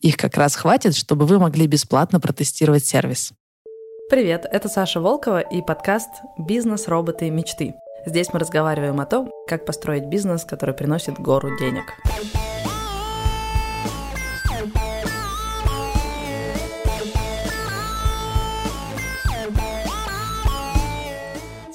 Их как раз хватит, чтобы вы могли бесплатно протестировать сервис. Привет, это Саша Волкова и подкаст «Бизнес, роботы, мечты». Здесь мы разговариваем о том, как построить бизнес, который приносит гору денег.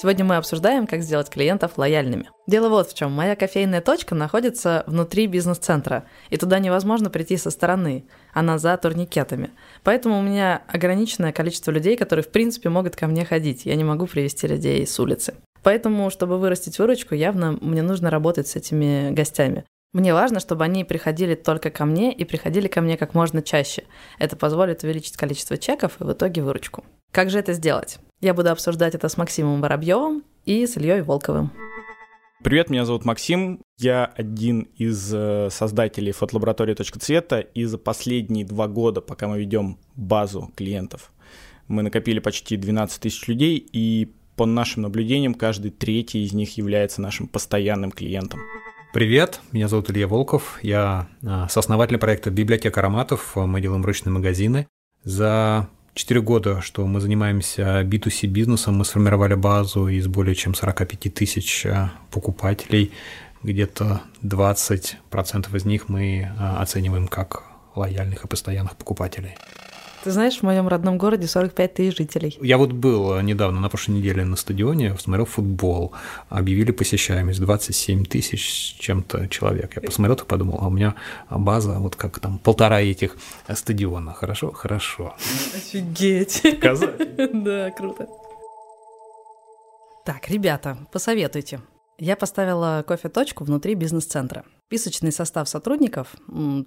Сегодня мы обсуждаем, как сделать клиентов лояльными. Дело вот в чем. Моя кофейная точка находится внутри бизнес-центра, и туда невозможно прийти со стороны. Она за турникетами. Поэтому у меня ограниченное количество людей, которые, в принципе, могут ко мне ходить. Я не могу привести людей с улицы. Поэтому, чтобы вырастить выручку, явно мне нужно работать с этими гостями. Мне важно, чтобы они приходили только ко мне и приходили ко мне как можно чаще. Это позволит увеличить количество чеков и в итоге выручку. Как же это сделать? Я буду обсуждать это с Максимом Воробьевым и с Ильей Волковым. Привет, меня зовут Максим. Я один из э, создателей фотолаборатории «Точка цвета», и за последние два года, пока мы ведем базу клиентов, мы накопили почти 12 тысяч людей, и по нашим наблюдениям каждый третий из них является нашим постоянным клиентом. Привет, меня зовут Илья Волков, я а, сооснователь проекта «Библиотека ароматов», мы делаем ручные магазины. За четыре года, что мы занимаемся B2C бизнесом, мы сформировали базу из более чем 45 тысяч а, покупателей, где-то 20% из них мы а, оцениваем как лояльных и постоянных покупателей. Ты знаешь, в моем родном городе 45 тысяч жителей. Я вот был недавно, на прошлой неделе на стадионе, смотрел футбол, объявили посещаемость 27 тысяч чем-то человек. Я посмотрел и подумал, а у меня база вот как там полтора этих стадиона. Хорошо? Хорошо. Офигеть. Да, круто. Так, ребята, посоветуйте. Я поставила кофе-точку внутри бизнес-центра. Писочный состав сотрудников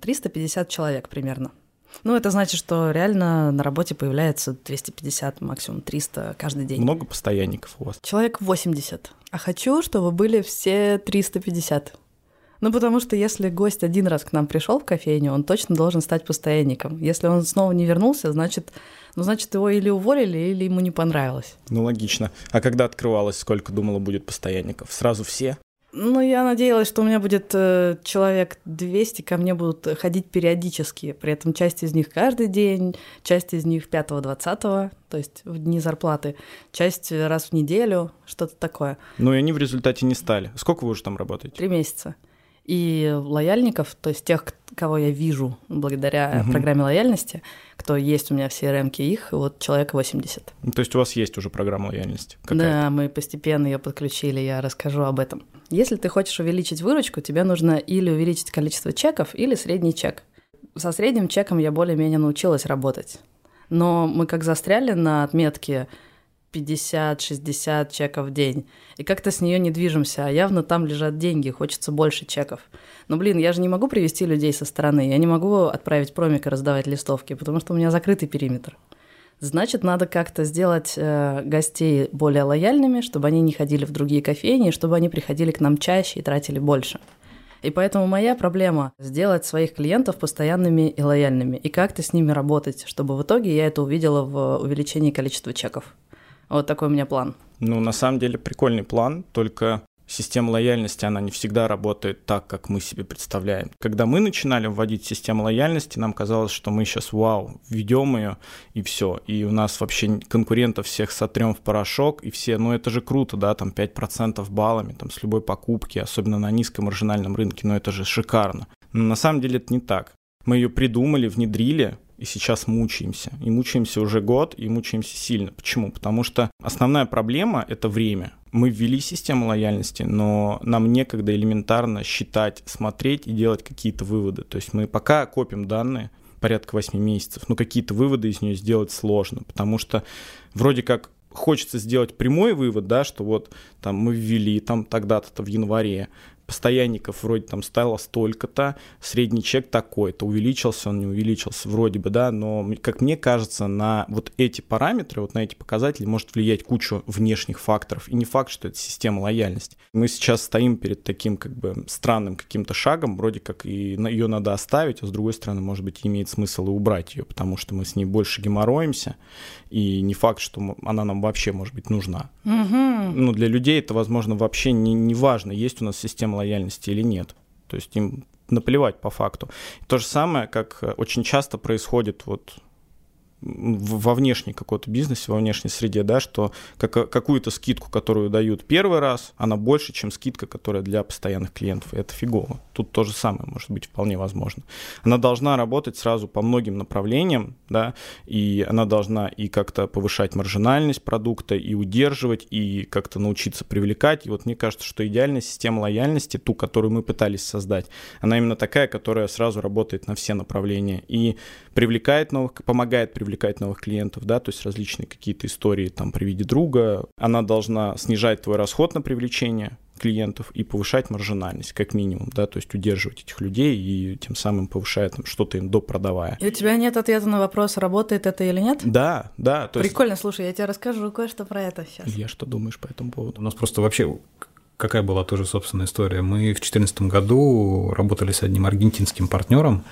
350 человек примерно. Ну, это значит, что реально на работе появляется 250, максимум 300 каждый день. Много постоянников у вас? Человек 80. А хочу, чтобы были все 350. Ну, потому что если гость один раз к нам пришел в кофейню, он точно должен стать постоянником. Если он снова не вернулся, значит, ну, значит, его или уволили, или ему не понравилось. Ну, логично. А когда открывалось, сколько думала будет постоянников? Сразу все? Ну, я надеялась, что у меня будет э, человек 200, ко мне будут ходить периодически. При этом часть из них каждый день, часть из них 5-20, то есть в дни зарплаты, часть раз в неделю, что-то такое. Ну, и они в результате не стали. Сколько вы уже там работаете? Три месяца. И лояльников, то есть тех, кого я вижу благодаря угу. программе лояльности, кто есть у меня в CRM, их вот человек 80. Ну, то есть у вас есть уже программа лояльности? Да, мы постепенно ее подключили, я расскажу об этом. Если ты хочешь увеличить выручку, тебе нужно или увеличить количество чеков, или средний чек. Со средним чеком я более-менее научилась работать. Но мы как застряли на отметке 50-60 чеков в день. И как-то с нее не движемся, а явно там лежат деньги, хочется больше чеков. Но, блин, я же не могу привести людей со стороны, я не могу отправить промика раздавать листовки, потому что у меня закрытый периметр. Значит, надо как-то сделать э, гостей более лояльными, чтобы они не ходили в другие кофейни, чтобы они приходили к нам чаще и тратили больше. И поэтому моя проблема — сделать своих клиентов постоянными и лояльными, и как-то с ними работать, чтобы в итоге я это увидела в увеличении количества чеков. Вот такой у меня план. Ну, на самом деле прикольный план, только система лояльности, она не всегда работает так, как мы себе представляем. Когда мы начинали вводить систему лояльности, нам казалось, что мы сейчас, вау, введем ее и все. И у нас вообще конкурентов всех сотрем в порошок, и все, ну это же круто, да, там 5% баллами, там с любой покупки, особенно на низком маржинальном рынке, но это же шикарно. Но на самом деле это не так. Мы ее придумали, внедрили, и сейчас мучаемся. И мучаемся уже год, и мучаемся сильно. Почему? Потому что основная проблема — это время. Мы ввели систему лояльности, но нам некогда элементарно считать, смотреть и делать какие-то выводы. То есть мы пока копим данные, порядка 8 месяцев, но какие-то выводы из нее сделать сложно, потому что вроде как хочется сделать прямой вывод, да, что вот там мы ввели там тогда-то в январе, постоянников вроде там стало столько-то, средний чек такой-то, увеличился он, не увеличился, вроде бы, да, но, как мне кажется, на вот эти параметры, вот на эти показатели может влиять кучу внешних факторов, и не факт, что это система лояльности. Мы сейчас стоим перед таким как бы странным каким-то шагом, вроде как и ее надо оставить, а с другой стороны, может быть, имеет смысл и убрать ее, потому что мы с ней больше геморроимся, и не факт, что она нам вообще может быть нужна. Угу. Ну, для людей это, возможно, вообще не, не важно, есть у нас система лояльности или нет. То есть им наплевать по факту. То же самое, как э, очень часто происходит вот во внешней какой-то бизнесе, во внешней среде, да, что как, какую-то скидку, которую дают первый раз, она больше, чем скидка, которая для постоянных клиентов. И это фигово. Тут то же самое может быть вполне возможно. Она должна работать сразу по многим направлениям, да, и она должна и как-то повышать маржинальность продукта, и удерживать, и как-то научиться привлекать. И вот мне кажется, что идеальная система лояльности, ту, которую мы пытались создать, она именно такая, которая сразу работает на все направления и привлекает новых, помогает привлекать привлекать новых клиентов, да, то есть различные какие-то истории там при виде друга. Она должна снижать твой расход на привлечение клиентов и повышать маржинальность, как минимум, да, то есть удерживать этих людей и тем самым повышая там что-то им допродавая. И у тебя нет ответа на вопрос, работает это или нет? Да, да. То Прикольно, есть... слушай, я тебе расскажу кое-что про это сейчас. Я что думаешь по этому поводу? У нас просто вообще какая была тоже собственная история. Мы в 2014 году работали с одним аргентинским партнером,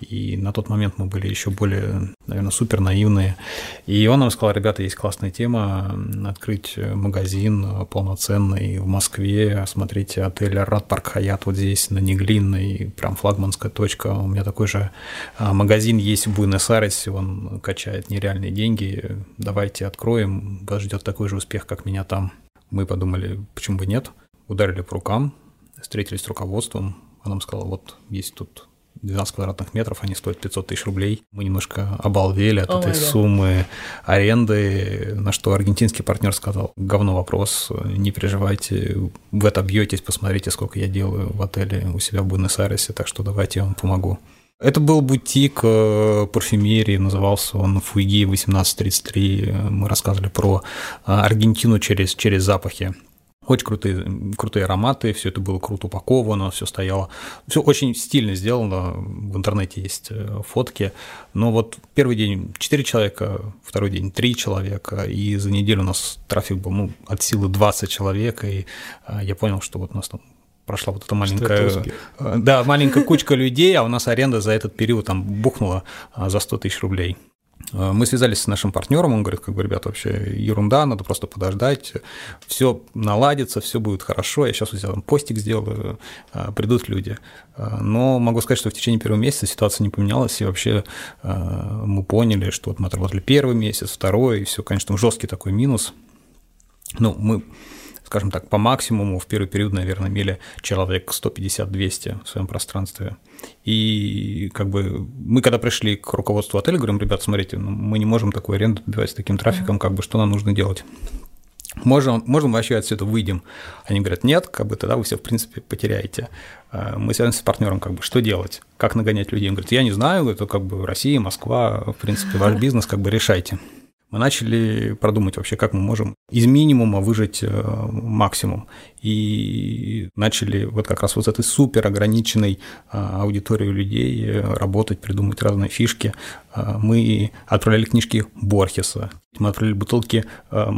и на тот момент мы были еще более, наверное, супер наивные. И он нам сказал, ребята, есть классная тема, открыть магазин полноценный в Москве, смотрите, отель Рад Парк Хаят вот здесь, на Неглинной, прям флагманская точка. У меня такой же а, магазин есть в Буэнос-Айресе, он качает нереальные деньги, давайте откроем, вас ждет такой же успех, как меня там. Мы подумали, почему бы нет, ударили по рукам, встретились с руководством, он нам сказал, вот есть тут 12 квадратных метров, они стоят 500 тысяч рублей. Мы немножко обалдели от oh этой суммы аренды, на что аргентинский партнер сказал, говно вопрос, не переживайте, вы отобьетесь, посмотрите, сколько я делаю в отеле у себя в Буэнос-Айресе, так что давайте я вам помогу. Это был бутик э, парфюмерии, назывался он Фуиги 1833. Мы рассказывали про э, Аргентину через, через запахи. Очень крутые, крутые ароматы, все это было круто упаковано, все стояло. Все очень стильно сделано. В интернете есть э, фотки. Но вот первый день 4 человека, второй день 3 человека, и за неделю у нас трафик был ну, от силы 20 человек, и э, я понял, что вот у нас там прошла вот эта маленькая, э, да, маленькая кучка людей, а у нас аренда за этот период там бухнула за 100 тысяч рублей. Э, мы связались с нашим партнером, он говорит, как бы, ребята, вообще ерунда, надо просто подождать, все наладится, все будет хорошо, я сейчас у тебя постик сделаю, э, придут люди. Э, но могу сказать, что в течение первого месяца ситуация не поменялась, и вообще мы поняли, что вот мы отработали первый месяц, второй, и все, конечно, жесткий такой минус. Ну, мы скажем так, по максимуму в первый период, наверное, имели человек 150-200 в своем пространстве. И как бы мы когда пришли к руководству отеля, говорим, ребят, смотрите, ну, мы не можем такую аренду добивать с таким трафиком, как бы что нам нужно делать? Можем, можем вообще отсюда выйдем? Они говорят, нет, как бы тогда вы все, в принципе, потеряете. А мы связаны с партнером, как бы, что делать? Как нагонять людей? Он говорит, я не знаю, это как бы Россия, Москва, в принципе, ваш бизнес, как бы решайте мы начали продумать вообще, как мы можем из минимума выжать э, максимум. И начали вот как раз вот с этой супер ограниченной а, аудиторией людей э, работать, придумать разные фишки. Мы отправляли книжки Борхеса, мы отправляли бутылки э,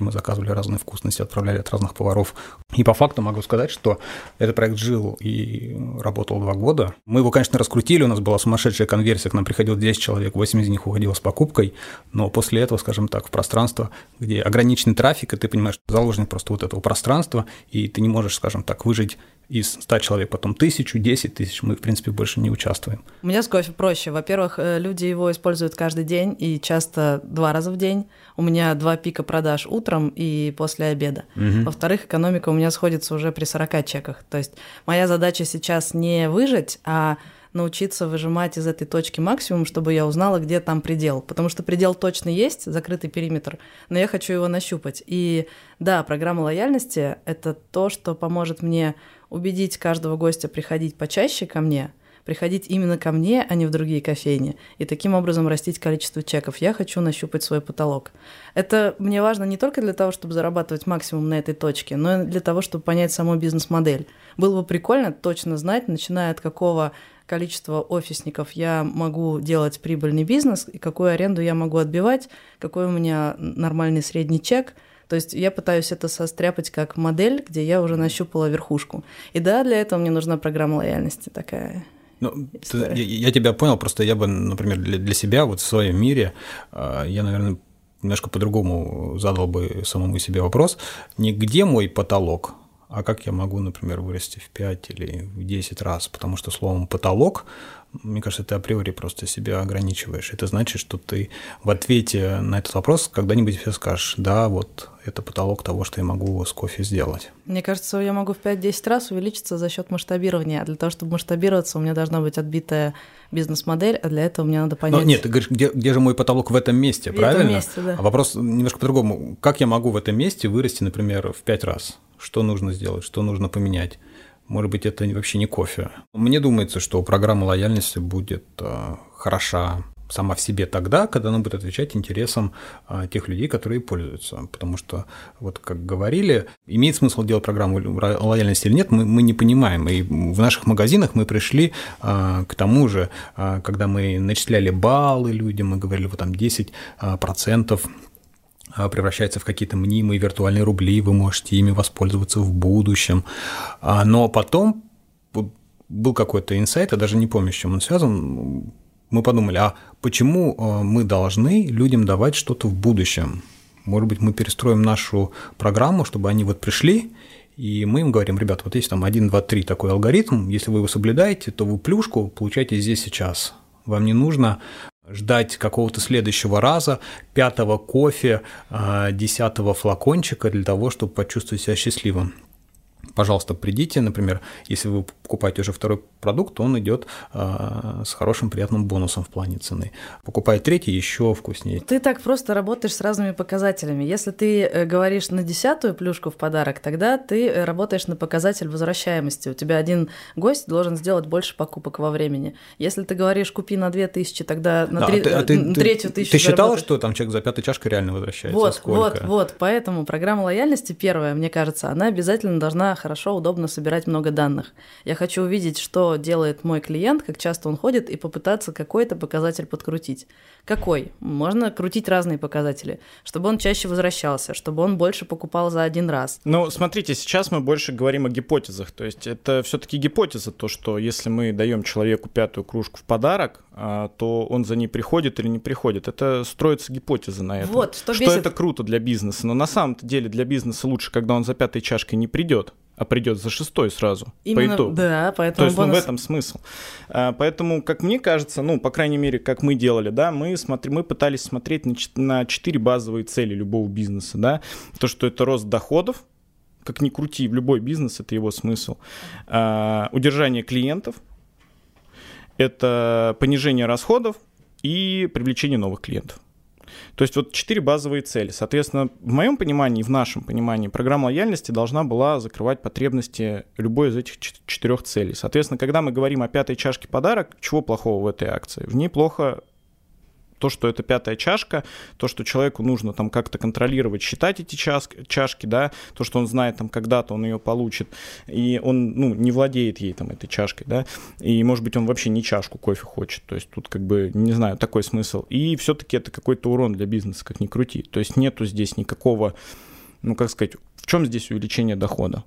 Мы заказывали разные вкусности, отправляли от разных поваров. И по факту могу сказать, что этот проект жил и работал два года. Мы его, конечно, раскрутили, у нас была сумасшедшая конверсия, к нам приходило 10 человек, 8 из них уходило с покупкой, но после этого, скажем так, в пространство, где ограниченный трафик, и ты понимаешь, заложник просто вот этого пространства, и ты не можешь, скажем так, выжить из 100 человек, потом тысячу, 10 тысяч, мы, в принципе, больше не участвуем. У меня с кофе проще. Во-первых, э, люди его используют каждый день и часто два раза в день. У меня два пика продаж утром и после обеда. Угу. Во-вторых, экономика у меня сходится уже при 40 чеках. То есть моя задача сейчас не выжить, а научиться выжимать из этой точки максимум, чтобы я узнала, где там предел. Потому что предел точно есть, закрытый периметр, но я хочу его нащупать. И да, программа лояльности — это то, что поможет мне убедить каждого гостя приходить почаще ко мне — приходить именно ко мне, а не в другие кофейни, и таким образом растить количество чеков. Я хочу нащупать свой потолок. Это мне важно не только для того, чтобы зарабатывать максимум на этой точке, но и для того, чтобы понять саму бизнес-модель. Было бы прикольно точно знать, начиная от какого количества офисников я могу делать прибыльный бизнес, и какую аренду я могу отбивать, какой у меня нормальный средний чек – то есть я пытаюсь это состряпать как модель, где я уже нащупала верхушку. И да, для этого мне нужна программа лояльности такая. Ну, ты, я, я тебя понял, просто я бы, например, для, для себя вот в своем мире, э, я, наверное, немножко по-другому задал бы самому себе вопрос, не где мой потолок, а как я могу, например, вырасти в 5 или в 10 раз, потому что словом потолок мне кажется, ты априори просто себя ограничиваешь. Это значит, что ты в ответе на этот вопрос когда-нибудь все скажешь, да, вот это потолок того, что я могу с кофе сделать. Мне кажется, я могу в 5-10 раз увеличиться за счет масштабирования. А для того, чтобы масштабироваться, у меня должна быть отбитая бизнес-модель, а для этого мне надо понять... Но нет, ты говоришь, где, где же мой потолок в этом месте, в правильно? этом месте, да. А вопрос немножко по-другому. Как я могу в этом месте вырасти, например, в 5 раз? Что нужно сделать, что нужно поменять? Может быть, это вообще не кофе. Мне думается, что программа лояльности будет э, хороша сама в себе тогда, когда она будет отвечать интересам а, тех людей, которые пользуются. Потому что, вот как говорили, имеет смысл делать программу лояльности или нет, мы, мы не понимаем. И в наших магазинах мы пришли а, к тому же, а, когда мы начисляли баллы людям, мы говорили, вот там 10% процентов а, превращается в какие-то мнимые виртуальные рубли, вы можете ими воспользоваться в будущем. А, но потом был какой-то инсайт, я даже не помню, с чем он связан, мы подумали, а почему а, мы должны людям давать что-то в будущем? Может быть, мы перестроим нашу программу, чтобы они вот пришли, и мы им говорим, ребят, вот есть там 1, 2, 3 такой алгоритм, если вы его соблюдаете, то вы плюшку получаете здесь сейчас. Вам не нужно ждать какого-то следующего раза, пятого кофе, а, десятого флакончика для того, чтобы почувствовать себя счастливым пожалуйста, придите, например, если вы покупаете уже второй продукт, то он идет э, с хорошим приятным бонусом в плане цены. Покупая третий, еще вкуснее. Ты так просто работаешь с разными показателями. Если ты э, говоришь на десятую плюшку в подарок, тогда ты э, работаешь на показатель возвращаемости. У тебя один гость должен сделать больше покупок во времени. Если ты говоришь, купи на две тысячи, тогда на, да, три, а ты, а ты, на третью тысячу Ты считала, что там человек за пятой чашкой реально возвращается? Вот, Сколько? вот, вот. Поэтому программа лояльности первая, мне кажется, она обязательно должна хорошо, удобно собирать много данных. Я хочу увидеть, что делает мой клиент, как часто он ходит, и попытаться какой-то показатель подкрутить. Какой? Можно крутить разные показатели, чтобы он чаще возвращался, чтобы он больше покупал за один раз. Ну, смотрите, сейчас мы больше говорим о гипотезах. То есть это все-таки гипотеза, то, что если мы даем человеку пятую кружку в подарок, а, то он за ней приходит или не приходит. Это строится гипотеза на этом. Вот, что, что бесит... это круто для бизнеса. Но на самом деле для бизнеса лучше, когда он за пятой чашкой не придет а придет за шестой сразу Именно, по итогу. Да, поэтому То есть бонус... ну, в этом смысл. А, поэтому, как мне кажется, ну, по крайней мере, как мы делали, да, мы, смотри, мы пытались смотреть на, четыре базовые цели любого бизнеса, да, то, что это рост доходов, как ни крути, в любой бизнес это его смысл, а, удержание клиентов, это понижение расходов и привлечение новых клиентов. То есть вот четыре базовые цели. Соответственно, в моем понимании, в нашем понимании, программа лояльности должна была закрывать потребности любой из этих четырех целей. Соответственно, когда мы говорим о пятой чашке подарок, чего плохого в этой акции? В ней плохо то, что это пятая чашка, то, что человеку нужно там как-то контролировать, считать эти чашки, да, то, что он знает там когда-то он ее получит, и он, ну, не владеет ей там этой чашкой, да, и, может быть, он вообще не чашку кофе хочет, то есть тут как бы, не знаю, такой смысл. И все-таки это какой-то урон для бизнеса, как ни крути. То есть нету здесь никакого, ну, как сказать, в чем здесь увеличение дохода?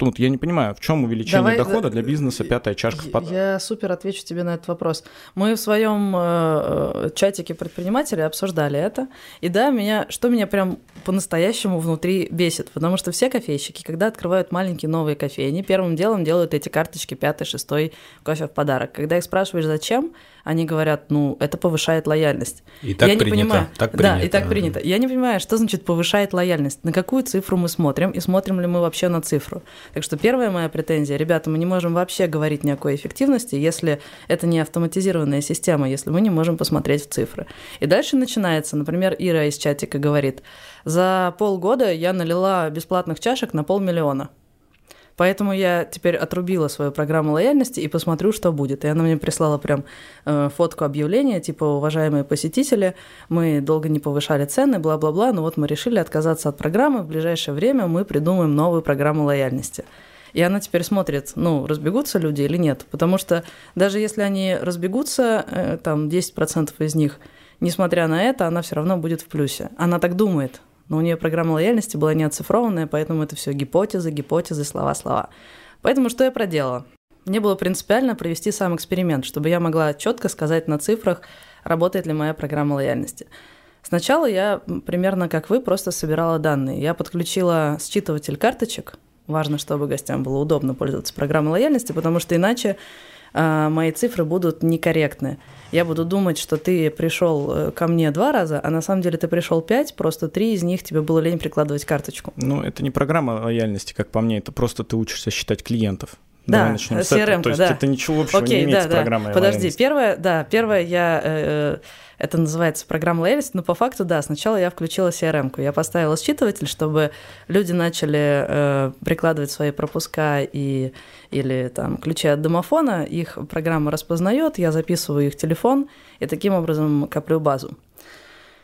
Тут я не понимаю, в чем увеличение Давай, дохода для бизнеса пятая чашка в подарок? Я супер отвечу тебе на этот вопрос. Мы в своем э, э, чатике предпринимателей обсуждали это. И да, меня, что меня прям по-настоящему внутри бесит, потому что все кофейщики, когда открывают маленькие новые кофейни, первым делом делают эти карточки пятый, шестой кофе в подарок. Когда их спрашиваешь, зачем, они говорят, ну, это повышает лояльность. И так я принято. Не понимаю, так принято. Да, и так принято. Я не понимаю, что значит повышает лояльность. На какую цифру мы смотрим, и смотрим ли мы вообще на цифру. Так что первая моя претензия, ребята, мы не можем вообще говорить ни о какой эффективности, если это не автоматизированная система, если мы не можем посмотреть в цифры. И дальше начинается, например, Ира из чатика говорит, за полгода я налила бесплатных чашек на полмиллиона. Поэтому я теперь отрубила свою программу лояльности и посмотрю, что будет. И она мне прислала прям э, фотку объявления, типа, уважаемые посетители, мы долго не повышали цены, бла-бла-бла, но вот мы решили отказаться от программы, в ближайшее время мы придумаем новую программу лояльности. И она теперь смотрит, ну, разбегутся люди или нет. Потому что даже если они разбегутся, э, там 10% из них, несмотря на это, она все равно будет в плюсе. Она так думает, но у нее программа лояльности была не оцифрованная, поэтому это все гипотезы, гипотезы, слова, слова. Поэтому что я проделала? Мне было принципиально провести сам эксперимент, чтобы я могла четко сказать на цифрах, работает ли моя программа лояльности. Сначала я примерно как вы просто собирала данные. Я подключила считыватель карточек. Важно, чтобы гостям было удобно пользоваться программой лояльности, потому что иначе мои цифры будут некорректны я буду думать, что ты пришел э, ко мне два раза, а на самом деле ты пришел пять, просто три из них тебе было лень прикладывать карточку. Ну, это не программа лояльности, как по мне, это просто ты учишься считать клиентов. Да, начнем с этого. То есть да. это ничего общего Окей, не имеет да, с программой да. Подожди, первое, да, первое я э, это называется программа лояльности, но по факту, да, сначала я включила CRM-ку. Я поставила считыватель, чтобы люди начали э, прикладывать свои пропуска и, или там ключи от домофона, их программа распознает, я записываю их телефон и таким образом коплю базу.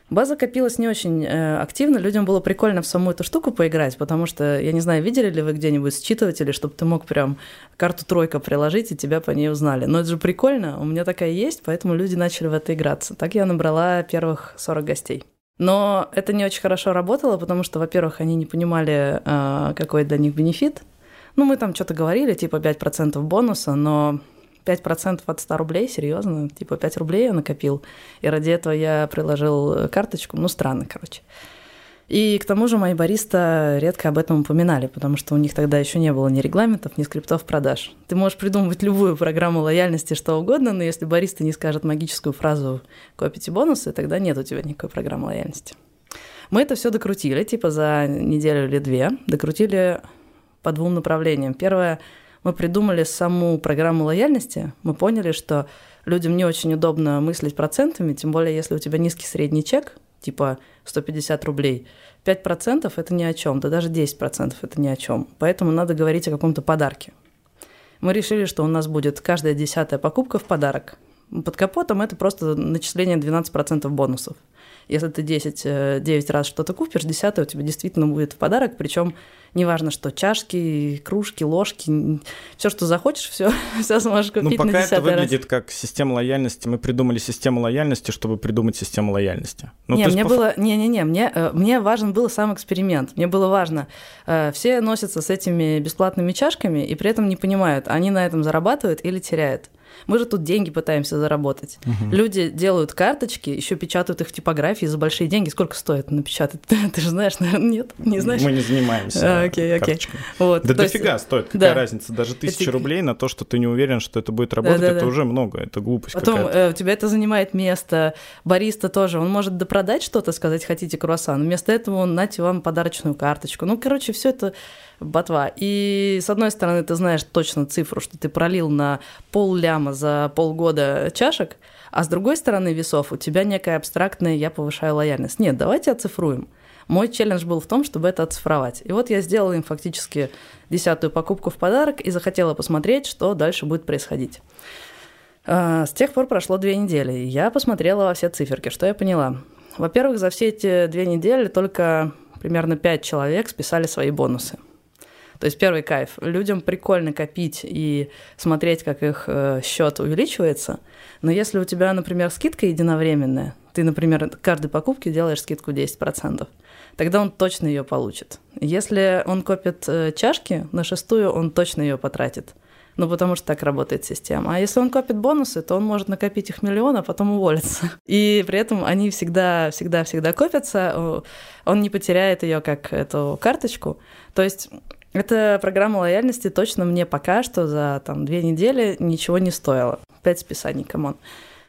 База копилась не очень э, активно, людям было прикольно в саму эту штуку поиграть, потому что, я не знаю, видели ли вы где-нибудь считыватели, чтобы ты мог прям карту тройка приложить, и тебя по ней узнали. Но это же прикольно, у меня такая есть, поэтому люди начали в это играться. Так я набрала первых 40 гостей. Но это не очень хорошо работало, потому что, во-первых, они не понимали, э, какой для них бенефит. Ну, мы там что-то говорили, типа 5% бонуса, но 5% от 100 рублей, серьезно, типа 5 рублей я накопил, и ради этого я приложил э, карточку, ну, странно, короче. И к тому же мои бариста редко об этом упоминали, потому что у них тогда еще не было ни регламентов, ни скриптов продаж. Ты можешь придумывать любую программу лояльности, что угодно, но если бариста не скажет магическую фразу «копите бонусы», тогда нет у тебя никакой программы лояльности. Мы это все докрутили, типа за неделю или две, докрутили по двум направлениям. Первое – мы придумали саму программу лояльности, мы поняли, что людям не очень удобно мыслить процентами, тем более если у тебя низкий средний чек, типа 150 рублей, 5% это ни о чем, да даже 10% это ни о чем. Поэтому надо говорить о каком-то подарке. Мы решили, что у нас будет каждая десятая покупка в подарок. Под капотом это просто начисление 12% бонусов. Если ты 10, 9 э, раз что-то купишь, 10 у тебя действительно будет в подарок, причем неважно что, чашки, кружки, ложки, все, что захочешь, все, все сможешь купить ну, пока на это выглядит раз. как система лояльности. Мы придумали систему лояльности, чтобы придумать систему лояльности. Ну, не, мне по... было, не, не, не, мне, э, мне важен был сам эксперимент. Мне было важно, э, все носятся с этими бесплатными чашками и при этом не понимают, они на этом зарабатывают или теряют. Мы же тут деньги пытаемся заработать. Угу. Люди делают карточки, еще печатают их в типографии за большие деньги. Сколько стоит напечатать? Ты же знаешь, наверное, нет? Не знаешь? Мы не занимаемся а, окей, окей. Вот, да дофига есть... стоит. Какая да. разница? Даже тысяча рублей на то, что ты не уверен, что это будет работать, да, да, это да. уже много. Это глупость Потом э, у тебя это занимает место. Бариста тоже. Он может допродать что-то, сказать, хотите круассан. Вместо этого он нате вам подарочную карточку. Ну, короче, все это ботва. И с одной стороны, ты знаешь точно цифру, что ты пролил на пол ляма за полгода чашек, а с другой стороны весов у тебя некая абстрактная «я повышаю лояльность». Нет, давайте оцифруем. Мой челлендж был в том, чтобы это оцифровать. И вот я сделала им фактически десятую покупку в подарок и захотела посмотреть, что дальше будет происходить. А, с тех пор прошло две недели, я посмотрела во все циферки. Что я поняла? Во-первых, за все эти две недели только примерно пять человек списали свои бонусы. То есть первый кайф. Людям прикольно копить и смотреть, как их э, счет увеличивается. Но если у тебя, например, скидка единовременная, ты, например, каждой покупке делаешь скидку 10%, тогда он точно ее получит. Если он копит э, чашки, на шестую он точно ее потратит. Ну, потому что так работает система. А если он копит бонусы, то он может накопить их миллион, а потом уволиться. И при этом они всегда, всегда, всегда копятся. Он не потеряет ее как эту карточку. То есть эта программа лояльности точно мне пока что за там, две недели ничего не стоила. Пять списаний, come on.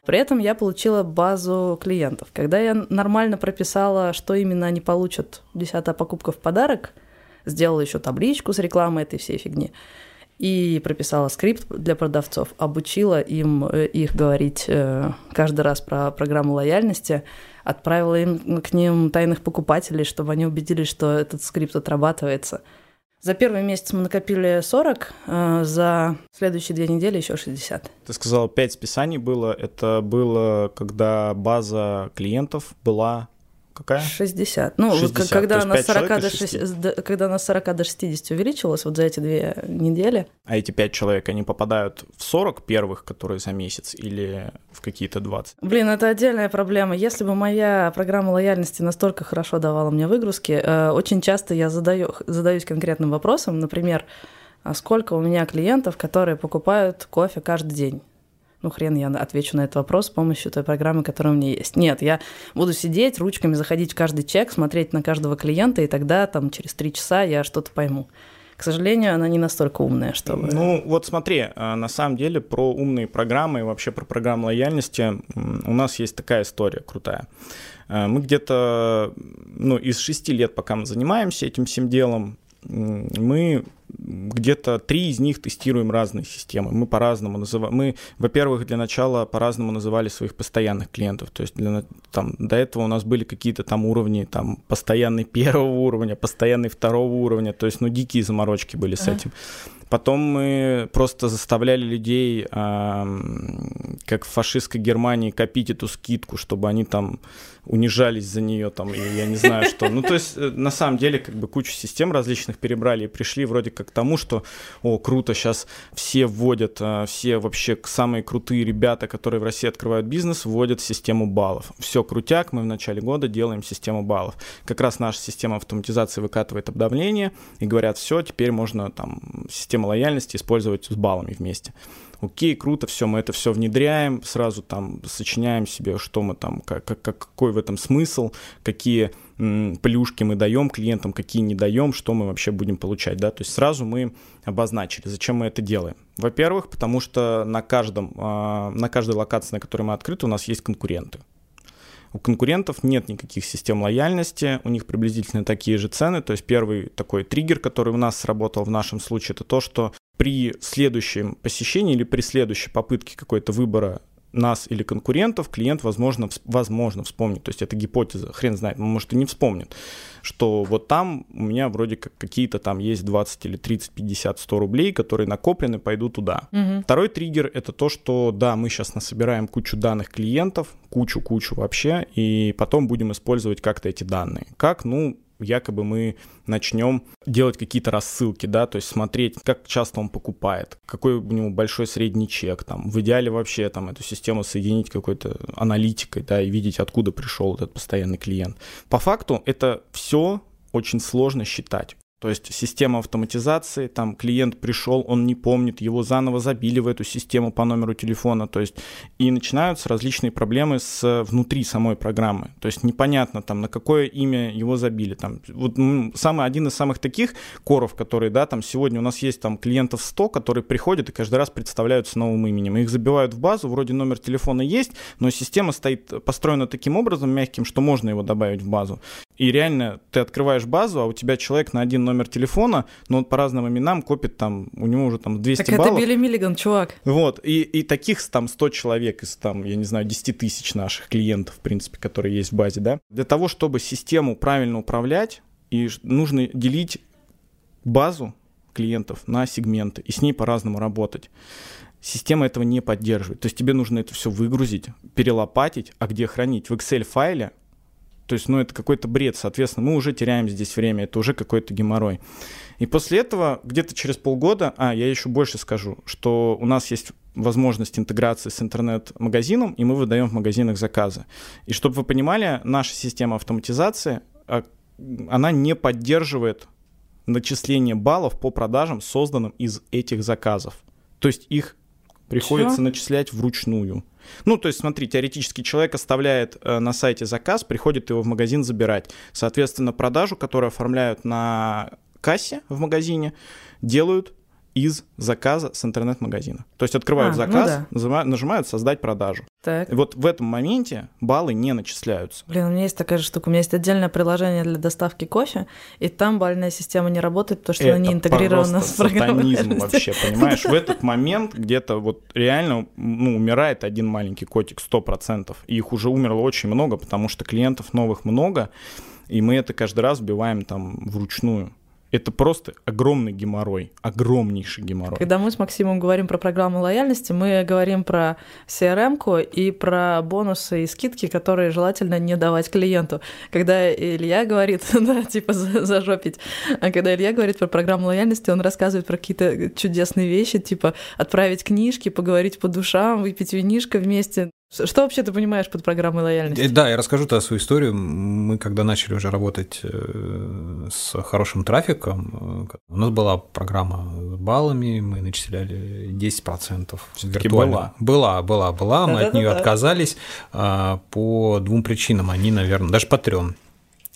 При этом я получила базу клиентов. Когда я нормально прописала, что именно они получат, десятая покупка в подарок, сделала еще табличку с рекламой этой всей фигни, и прописала скрипт для продавцов, обучила им э, их говорить э, каждый раз про программу лояльности, отправила им к ним тайных покупателей, чтобы они убедились, что этот скрипт отрабатывается. За первый месяц мы накопили 40, э, за следующие две недели еще 60. Ты сказала, 5 списаний было. Это было, когда база клиентов была Какая? 60. Ну, 60. когда, она 40 до 60, когда она с 40 до 60 увеличилась вот за эти две недели. А эти 5 человек, они попадают в 40 первых, которые за месяц, или в какие-то 20? Блин, это отдельная проблема. Если бы моя программа лояльности настолько хорошо давала мне выгрузки, э, очень часто я задаю, задаюсь конкретным вопросом, например, а сколько у меня клиентов, которые покупают кофе каждый день? Ну хрен я отвечу на этот вопрос с помощью той программы, которая у меня есть. Нет, я буду сидеть, ручками заходить в каждый чек, смотреть на каждого клиента, и тогда там через три часа я что-то пойму. К сожалению, она не настолько умная, чтобы... Ну, вот смотри, а, на самом деле про умные программы и вообще про программу лояльности у нас есть такая история крутая. А, мы где-то, ну, из шести лет, пока мы занимаемся этим всем делом, мы где-то три из них тестируем разные системы. Мы по-разному называем. Мы, во-первых, для начала по-разному называли своих постоянных клиентов. То есть для, там, до этого у нас были какие-то там уровни, там, постоянный первого уровня, постоянный второго уровня. То есть, ну, дикие заморочки были с этим. Потом мы просто заставляли людей, как в фашистской Германии, копить эту скидку, чтобы они там унижались за нее, там, и я не знаю что. Ну, то есть, э, на самом деле, как бы кучу систем различных перебрали и пришли вроде как к тому, что, о, круто, сейчас все вводят, э, все вообще самые крутые ребята, которые в России открывают бизнес, вводят систему баллов. Все крутяк, мы в начале года делаем систему баллов. Как раз наша система автоматизации выкатывает обновление и говорят, все, теперь можно там систему система лояльности использовать с баллами вместе. Окей, круто, все, мы это все внедряем, сразу там сочиняем себе, что мы там, как, как, какой в этом смысл, какие плюшки мы даем клиентам, какие не даем, что мы вообще будем получать, да, то есть сразу мы обозначили, зачем мы это делаем. Во-первых, потому что на каждом, э, на каждой локации, на которой мы открыты, у нас есть конкуренты. У конкурентов нет никаких систем лояльности, у них приблизительно такие же цены. То есть первый такой триггер, который у нас сработал в нашем случае, это то, что при следующем посещении или при следующей попытке какой-то выбора нас или конкурентов, клиент, возможно, возможно вспомнит. То есть это гипотеза, хрен знает, может и не вспомнит, что вот там у меня вроде как какие-то там есть 20 или 30, 50, 100 рублей, которые накоплены, пойду туда. Угу. Второй триггер — это то, что да, мы сейчас насобираем кучу данных клиентов, кучу-кучу вообще, и потом будем использовать как-то эти данные. Как? Ну, якобы мы начнем делать какие-то рассылки, да, то есть смотреть, как часто он покупает, какой у него большой средний чек, там, в идеале вообще там эту систему соединить какой-то аналитикой, да, и видеть, откуда пришел этот постоянный клиент. По факту это все очень сложно считать. То есть система автоматизации, там клиент пришел, он не помнит, его заново забили в эту систему по номеру телефона, то есть и начинаются различные проблемы с внутри самой программы. То есть непонятно там на какое имя его забили. Там вот самый один из самых таких коров, которые, да, там сегодня у нас есть там клиентов 100, которые приходят и каждый раз представляются новым именем. Их забивают в базу, вроде номер телефона есть, но система стоит построена таким образом мягким, что можно его добавить в базу. И реально ты открываешь базу, а у тебя человек на один номер телефона, но он по разным именам копит там, у него уже там 200 так баллов. это Билли Миллиган, чувак. Вот, и, и таких там 100 человек из там, я не знаю, 10 тысяч наших клиентов, в принципе, которые есть в базе, да. Для того, чтобы систему правильно управлять, и нужно делить базу клиентов на сегменты и с ней по-разному работать. Система этого не поддерживает. То есть тебе нужно это все выгрузить, перелопатить, а где хранить? В Excel-файле то есть, ну, это какой-то бред, соответственно, мы уже теряем здесь время, это уже какой-то геморрой. И после этого, где-то через полгода, а, я еще больше скажу, что у нас есть возможность интеграции с интернет-магазином, и мы выдаем в магазинах заказы. И чтобы вы понимали, наша система автоматизации, а, она не поддерживает начисление баллов по продажам, созданным из этих заказов. То есть их приходится Чё? начислять вручную. Ну, то есть, смотри, теоретически человек оставляет э, на сайте заказ, приходит его в магазин забирать. Соответственно, продажу, которую оформляют на кассе в магазине, делают из заказа с интернет-магазина. То есть открывают а, ну заказ, ну да. нажимают «Создать продажу». Так. И вот в этом моменте баллы не начисляются. Блин, у меня есть такая же штука. У меня есть отдельное приложение для доставки кофе, и там бальная система не работает, потому что Это она не интегрирована с программой. вообще, понимаешь? В этот момент где-то вот реально ну, умирает один маленький котик, 100%. И их уже умерло очень много, потому что клиентов новых много, и мы это каждый раз вбиваем там вручную. Это просто огромный геморрой, огромнейший геморрой. Когда мы с Максимом говорим про программу лояльности, мы говорим про CRM-ку и про бонусы и скидки, которые желательно не давать клиенту. Когда Илья говорит, да, типа зажопить, а когда Илья говорит про программу лояльности, он рассказывает про какие-то чудесные вещи, типа отправить книжки, поговорить по душам, выпить винишко вместе. Что вообще ты понимаешь под программой лояльности? Э, да, я расскажу тогда свою историю. Мы когда начали уже работать э, с хорошим трафиком, э, у нас была программа с баллами, мы начисляли 10% виртуально. Была, была, была, была. Мы от нее отказались а, по двум причинам. Они, наверное, даже по трем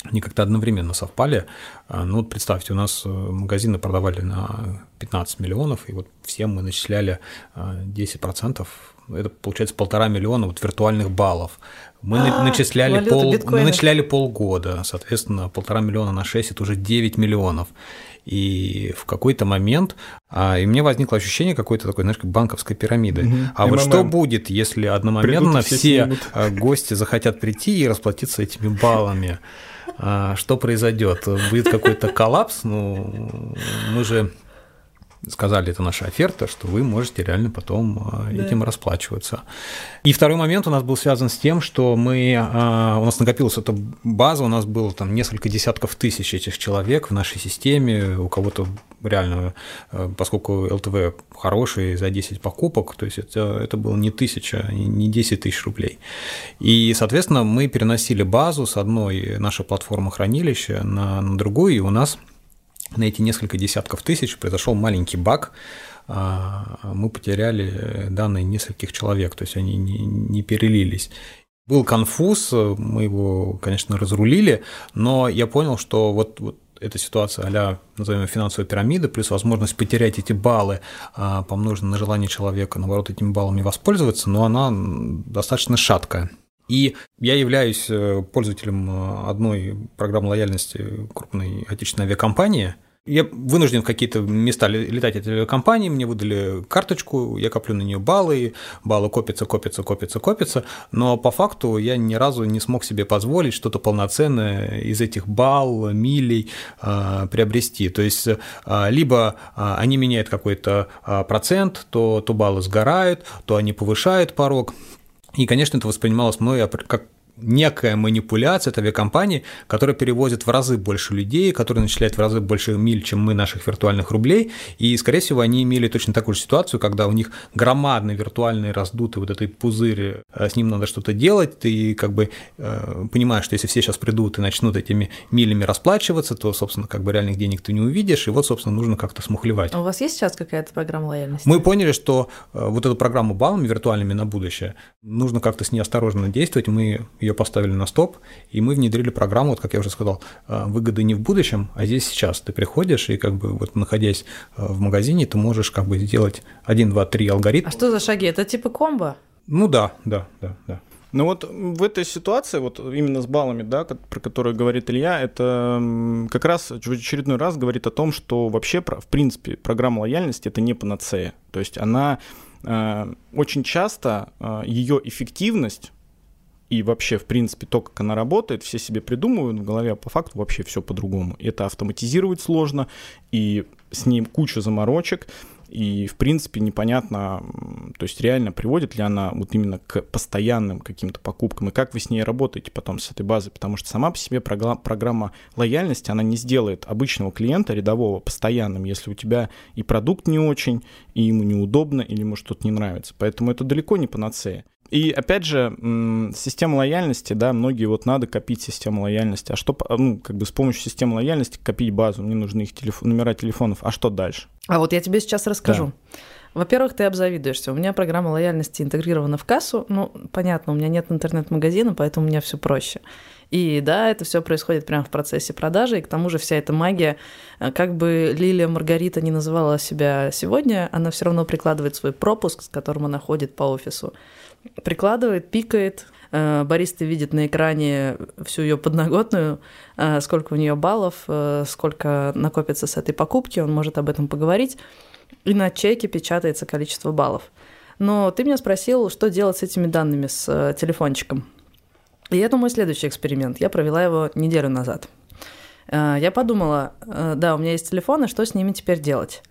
они как-то одновременно совпали. А, ну вот представьте, у нас магазины продавали на 15 миллионов, и вот всем мы начисляли 10% это получается полтора миллиона вот виртуальных баллов. Мы а, начисляли, пол, мы начисляли полгода, соответственно, полтора миллиона на 6 – это уже 9 миллионов. И в какой-то момент, а, и мне возникло ощущение какой-то такой, знаешь, как банковской пирамиды. Угу. А МММ. вот что будет, если одномоментно все, все а, гости захотят прийти и расплатиться этими баллами? А, что произойдет? Будет какой-то коллапс? Ну, мы же сказали, это наша оферта, что вы можете реально потом а, да. этим расплачиваться. И второй момент у нас был связан с тем, что мы, а, у нас накопилась эта база, у нас было там несколько десятков тысяч этих человек в нашей системе, у кого-то реально, а, поскольку ЛТВ хороший за 10 покупок, то есть это, это было не тысяча, не 10 тысяч рублей. И, соответственно, мы переносили базу с одной нашей платформы хранилища на, на другую, и у нас на эти несколько десятков тысяч произошел маленький баг, а, мы потеряли данные нескольких человек, то есть они не, не перелились. Был конфуз, мы его, конечно, разрулили, но я понял, что вот, вот эта ситуация а назовем финансовая пирамида, плюс возможность потерять эти баллы, а, помноженные на желание человека, наоборот, этими баллами воспользоваться, но она достаточно шаткая. И я являюсь э, пользователем э, одной программы лояльности крупной отечественной авиакомпании. Я вынужден в какие-то места летать этой авиакомпании, мне выдали карточку, я коплю на нее баллы, баллы копятся, копятся, копятся, копятся, но по факту я ни разу не смог себе позволить что-то полноценное из этих балл, милей э, приобрести. То есть э, либо э, они меняют какой-то процент, то, то баллы сгорают, то они повышают порог. И, конечно, это воспринималось мной как некая манипуляция от авиакомпании, которая перевозит в разы больше людей, которая начисляет в разы больше миль, чем мы наших виртуальных рублей, и, скорее всего, они имели точно такую же ситуацию, когда у них громадный виртуальный раздутый вот этой пузырь, э, с ним надо что-то делать, ты как бы э, понимаешь, что если все сейчас придут и начнут этими милями расплачиваться, то, собственно, как бы реальных денег ты не увидишь, и вот, собственно, нужно как-то смухлевать. А у вас есть сейчас какая-то программа лояльности? Мы поняли, что э, вот эту программу баллами виртуальными на будущее нужно как-то с ней осторожно действовать, мы ее поставили на стоп, и мы внедрили программу, вот как я уже сказал, э, выгоды не в будущем, а здесь сейчас. Ты приходишь, и как бы вот находясь э, в магазине, ты можешь как бы сделать 1, 2, 3 алгоритм. А что за шаги? Это типа комбо? Ну да, да, да, да. Ну вот в этой ситуации, вот именно с баллами, да, про которые говорит Илья, это как раз в очередной раз говорит о том, что вообще, в принципе, программа лояльности это не панацея. То есть она э, очень часто ее эффективность и вообще, в принципе, то, как она работает, все себе придумывают в голове, а по факту вообще все по-другому. Это автоматизировать сложно, и с ним куча заморочек, и, в принципе, непонятно, то есть реально приводит ли она вот именно к постоянным каким-то покупкам, и как вы с ней работаете потом с этой базой, потому что сама по себе программа лояльности, она не сделает обычного клиента рядового постоянным, если у тебя и продукт не очень, и ему неудобно, или ему что-то не нравится. Поэтому это далеко не панацея. И опять же, система лояльности, да, многие вот надо копить систему лояльности. А что, ну, как бы с помощью системы лояльности копить базу, мне нужны их телефон, номера телефонов. А что дальше? А вот я тебе сейчас расскажу. Во-первых, ты обзавидуешься. У меня программа лояльности интегрирована в кассу. Ну, понятно, у меня нет интернет-магазина, поэтому у меня все проще. И да, это все происходит прямо в процессе продажи, и к тому же вся эта магия, э, как бы Лилия Маргарита не называла себя сегодня, она все равно прикладывает свой пропуск, с которым она ходит по офису. Прикладывает, пикает, э, Бариста видит на экране всю ее подноготную, э, сколько у нее баллов, сколько накопится с этой покупки, он может об этом поговорить, и на чеке печатается количество баллов. Но ты меня спросил, что делать с этими данными, с телефончиком. И это мой следующий эксперимент. Я провела его неделю назад. Э, я подумала, э, да, у меня есть телефон, и что с ними теперь делать?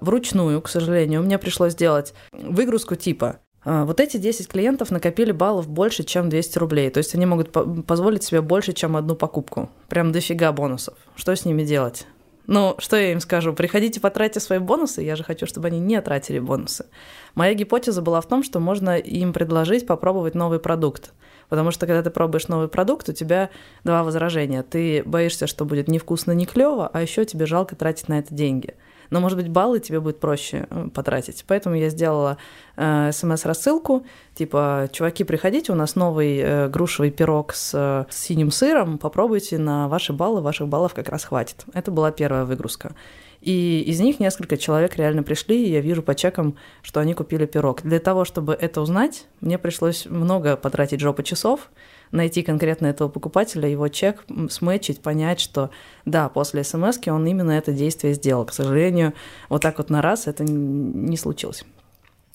Вручную, к сожалению, мне пришлось сделать выгрузку типа э, вот эти 10 клиентов накопили баллов больше, чем 200 рублей. То есть они могут позволить себе больше, чем одну покупку. Прям дофига бонусов. Что с ними делать? Ну, что я им скажу? Приходите, потратьте свои бонусы. Я же хочу, чтобы они не тратили бонусы. Моя гипотеза была в том, что можно им предложить попробовать новый продукт. Потому что когда ты пробуешь новый продукт, у тебя два возражения. Ты боишься, что будет невкусно, не клево, а еще тебе жалко тратить на это деньги. Но, может быть, баллы тебе будет проще э, потратить. Поэтому я сделала э, смс-рассылку, типа, чуваки, приходите, у нас новый э, грушевый пирог с, э, с синим сыром, попробуйте на ваши баллы, ваших баллов как раз хватит. Это была первая выгрузка. И из них несколько человек реально пришли, и я вижу по чекам, что они купили пирог. Для того, чтобы это узнать, мне пришлось много потратить жопы часов, найти конкретно этого покупателя, его чек, сметчить, понять, что да, после смс он именно это действие сделал. К сожалению, вот так вот на раз это не случилось.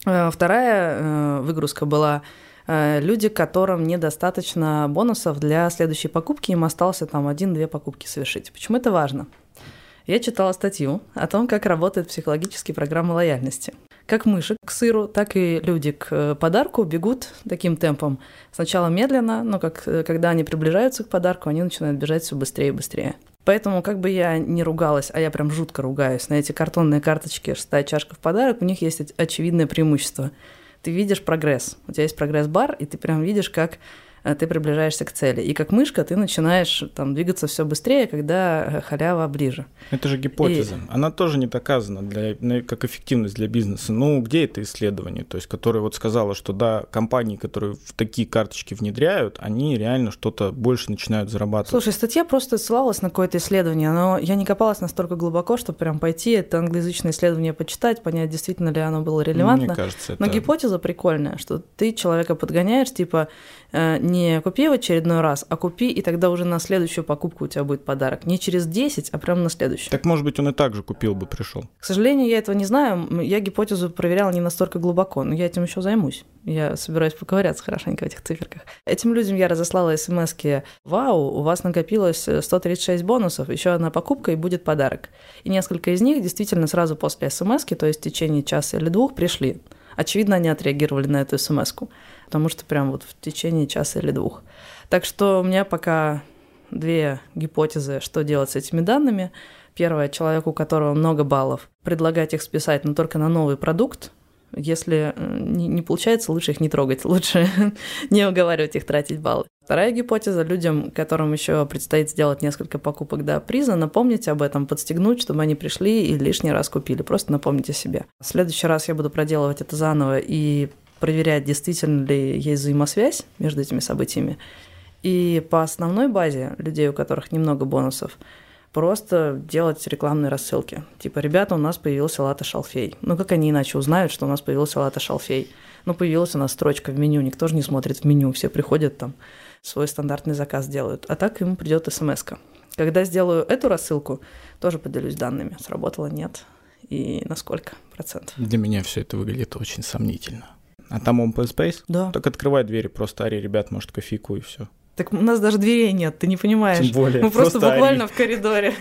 Э, вторая э, выгрузка была э, люди, которым недостаточно бонусов для следующей покупки, им остался там один-две покупки совершить. Почему это важно? Я читала статью о том, как работает психологические программы лояльности. Как мыши к сыру, так и люди к э, подарку бегут таким темпом. Сначала медленно, но как, э, когда они приближаются к подарку, они начинают бежать все быстрее и быстрее. Поэтому, как бы я не ругалась, а я прям жутко ругаюсь на эти картонные карточки «шестая чашка в подарок», у них есть очевидное преимущество. Ты видишь прогресс. У тебя есть прогресс-бар, и ты прям видишь, как ты приближаешься к цели. И как мышка ты начинаешь там двигаться все быстрее, когда э, халява ближе. Это же гипотеза. И... Она тоже не доказана для, как эффективность для бизнеса. Ну, где это исследование? То есть, которое вот сказала, что да, компании, которые в такие карточки внедряют, они реально что-то больше начинают зарабатывать. Слушай, статья просто ссылалась на какое-то исследование, но я не копалась настолько глубоко, чтобы прям пойти это англоязычное исследование почитать, понять, действительно ли оно было релевантно. Мне кажется, это... Но гипотеза прикольная, что ты человека подгоняешь, типа, Э, не купи в очередной раз, а купи, и тогда уже на следующую покупку у тебя будет подарок. Не через 10, а прямо на следующую. Так, может быть, он и так же купил бы, пришел. К сожалению, я этого не знаю. Я гипотезу проверяла не настолько глубоко, но я этим еще займусь. Я собираюсь поковыряться хорошенько в этих циферках. Этим людям я разослала смс «Вау, у вас накопилось 136 бонусов, еще одна покупка и будет подарок». И несколько из них действительно сразу после смс то есть в течение часа или двух, пришли. Очевидно, они отреагировали на эту смс потому что прям вот в течение часа или двух. Так что у меня пока две гипотезы, что делать с этими данными. Первое, человеку, у которого много баллов, предлагать их списать, но только на новый продукт. Если э, не, не получается, лучше их не трогать, лучше не уговаривать их тратить баллы. Вторая гипотеза людям, которым еще предстоит сделать несколько покупок до приза, напомнить об этом, подстегнуть, чтобы они пришли и лишний раз купили. Просто напомните себе. В следующий раз я буду проделывать это заново и проверять, действительно ли есть взаимосвязь между этими событиями. И по основной базе людей, у которых немного бонусов, просто делать рекламные рассылки. Типа, ребята, у нас появился лата шалфей. Ну, как они иначе узнают, что у нас появился лата шалфей? Ну, появилась у нас строчка в меню, никто же не смотрит в меню, все приходят там, свой стандартный заказ делают. А так ему придет смс -ка. Когда сделаю эту рассылку, тоже поделюсь данными, сработало, нет, и на сколько процентов. Для меня все это выглядит очень сомнительно. А там open space? Да. Так открывай двери, просто ари, ребят, может, кофейку и все. Так у нас даже дверей нет, ты не понимаешь. Тем более. Мы просто, просто буквально в коридоре.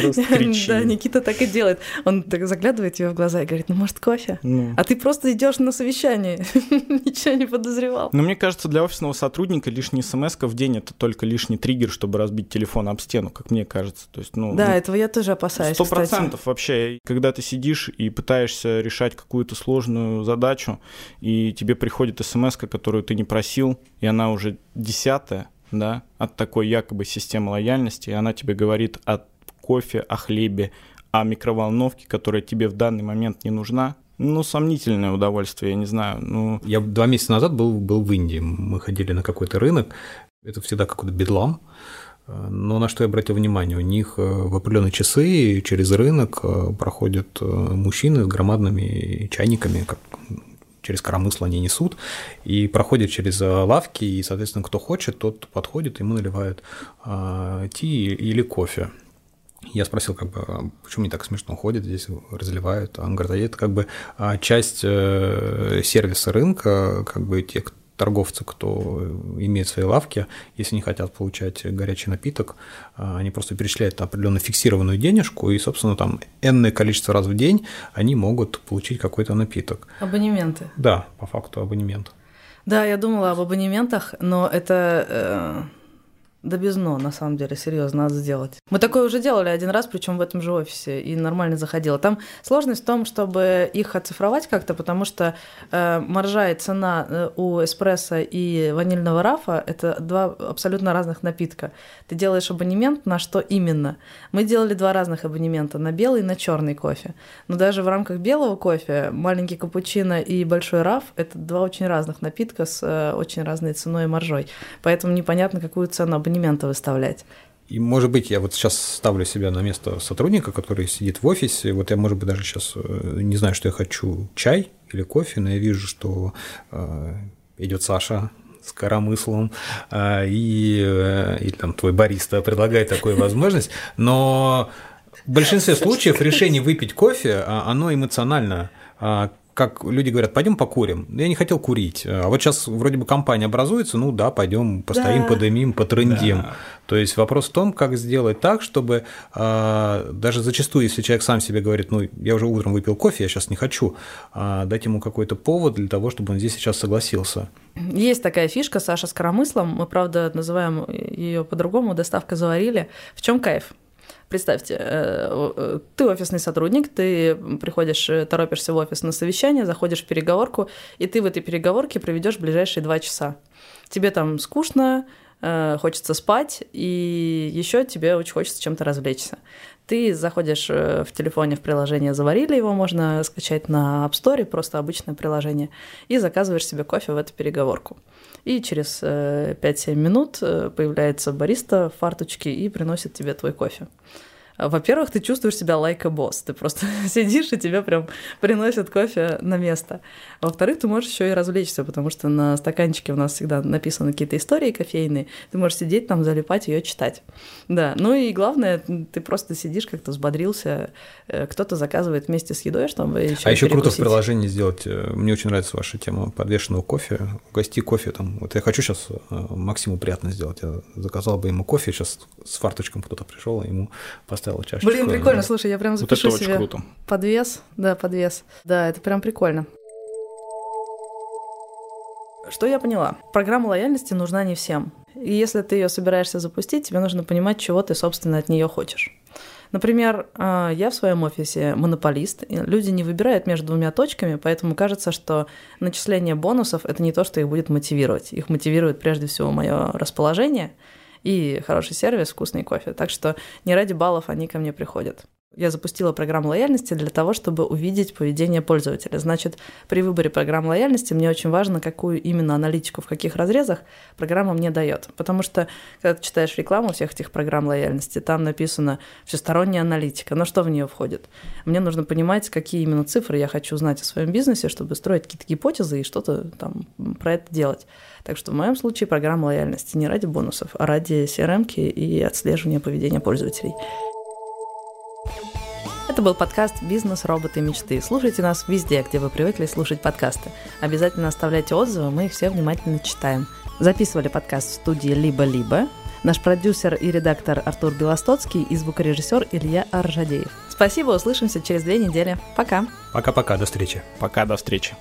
Просто. Да, Никита так и делает. Он так заглядывает тебе в глаза и говорит, ну, может, кофе? Ну. А ты просто идешь на совещание, ничего не подозревал. Но мне кажется, для офисного сотрудника лишний смс в день это только лишний триггер, чтобы разбить телефон об стену, как мне кажется. То есть, ну, да, ну, этого я тоже опасаюсь. Сто процентов вообще. Когда ты сидишь и пытаешься решать какую-то сложную задачу, и тебе приходит смс, которую ты не просил, и она уже десятая, да, от такой якобы системы лояльности, и она тебе говорит о кофе, о хлебе, о микроволновке, которая тебе в данный момент не нужна, Ну, сомнительное удовольствие, я не знаю. Ну... Я два месяца назад был, был в Индии. Мы ходили на какой-то рынок. Это всегда какой-то бедлам. Но на что я обратил внимание, у них э, в определенные часы через рынок э, проходят э, мужчины с громадными чайниками, как через коромысло они несут, и проходят через лавки, и, соответственно, кто хочет, тот подходит, ему наливают а, ти или кофе. Я спросил, как бы, «А почему не так смешно ходят, здесь разливают. Он говорит, а это как бы а, часть сервиса рынка, как бы те, торговцы, кто имеет свои лавки, если не хотят получать горячий напиток, а, они просто перечисляют определенно фиксированную денежку, и, собственно, там энное количество раз в день они могут получить какой-то напиток. Абонементы. Да, по факту абонемент. Да, я думала об абонементах, но это э, да без но, на самом деле, серьезно, надо сделать. Мы такое уже делали один раз, причем в этом же офисе, и нормально заходило. Там сложность в том, чтобы их оцифровать как-то, потому что э, маржа и цена э, у эспрессо и ванильного рафа – это два абсолютно разных напитка. Ты делаешь абонемент на что именно? Мы делали два разных абонемента, на белый и на черный кофе. Но даже в рамках белого кофе маленький капучино и большой раф – это два очень разных напитка с э, очень разной ценой и маржой. Поэтому непонятно, какую цену абонемента выставлять. И, может быть, я вот сейчас ставлю себя на место сотрудника, который сидит в офисе. Вот я, может быть, даже сейчас э, не знаю, что я хочу, чай или кофе, но я вижу, что э, идет Саша с коромыслом, э, и, э, и там твой бариста предлагает такую возможность, но в большинстве случаев решение выпить кофе, а, оно эмоционально а, как люди говорят, пойдем покурим. Я не хотел курить. А вот сейчас вроде бы компания образуется, ну да, пойдем постоим, да. подымим, потрындим. Да. То есть вопрос в том, как сделать так, чтобы э, даже зачастую, если человек сам себе говорит, ну, я уже утром выпил кофе, я сейчас не хочу, э, дать ему какой-то повод для того, чтобы он здесь сейчас согласился. Есть такая фишка Саша с коромыслом, мы, правда, называем ее по-другому, доставка заварили. В чем кайф? Представьте, э, э, ты офисный сотрудник, ты приходишь, э, торопишься в офис на совещание, заходишь в переговорку, и ты в этой переговорке проведешь ближайшие два часа. Тебе там скучно, хочется спать, и еще тебе очень хочется чем-то развлечься. Ты заходишь в телефоне в приложение «Заварили», его можно скачать на App Store, просто обычное приложение, и заказываешь себе кофе в эту переговорку. И через 5-7 минут появляется бариста в фарточке и приносит тебе твой кофе. Во-первых, ты чувствуешь себя like a boss. Ты просто сидишь, и тебе прям приносят кофе на место. Во-вторых, ты можешь еще и развлечься, потому что на стаканчике у нас всегда написаны какие-то истории кофейные. Ты можешь сидеть там, залипать, ее читать. Да, ну и главное, ты просто сидишь, как-то взбодрился. Э, кто-то заказывает вместе с едой, чтобы еще А еще круто в приложении сделать. Э, мне очень нравится ваша тема подвешенного кофе. Угости кофе там. Вот я хочу сейчас э, Максиму приятно сделать. Я заказал бы ему кофе, сейчас с фарточком кто-то пришел, и ему поставил поставила чашечку. Блин, прикольно, слушай, я прям запишу вот это себе круто. подвес. Да, подвес. Да, это прям прикольно. Что я поняла? Программа лояльности нужна не всем. И если ты ее собираешься запустить, тебе нужно понимать, чего ты, собственно, от нее хочешь. Например, а, я в своем офисе монополист, люди не выбирают между двумя точками, поэтому кажется, что начисление бонусов это не то, что их будет мотивировать. Их мотивирует прежде всего мое расположение – и хороший сервис, вкусный кофе. Так что не ради баллов они ко мне приходят. Я запустила программу лояльности для того, чтобы увидеть поведение пользователя. Значит, при выборе программы лояльности мне очень важно, какую именно аналитику, в каких разрезах программа мне дает. Потому что, когда ты читаешь рекламу всех этих программ лояльности, там написано всесторонняя аналитика. Но что в нее входит? Мне нужно понимать, какие именно цифры я хочу знать о своем бизнесе, чтобы строить какие-то гипотезы и что-то там про это делать. Так что в моем случае программа лояльности не ради бонусов, а ради CRM и отслеживания поведения пользователей. Это был подкаст «Бизнес, роботы, мечты». Слушайте нас везде, где вы привыкли слушать подкасты. Обязательно оставляйте отзывы, мы их все внимательно читаем. Записывали подкаст в студии «Либо-либо». Наш продюсер и редактор Артур Белостоцкий и звукорежиссер Илья Аржадеев. Спасибо, услышимся через две недели. Пока. Пока-пока, до встречи. Пока, до встречи.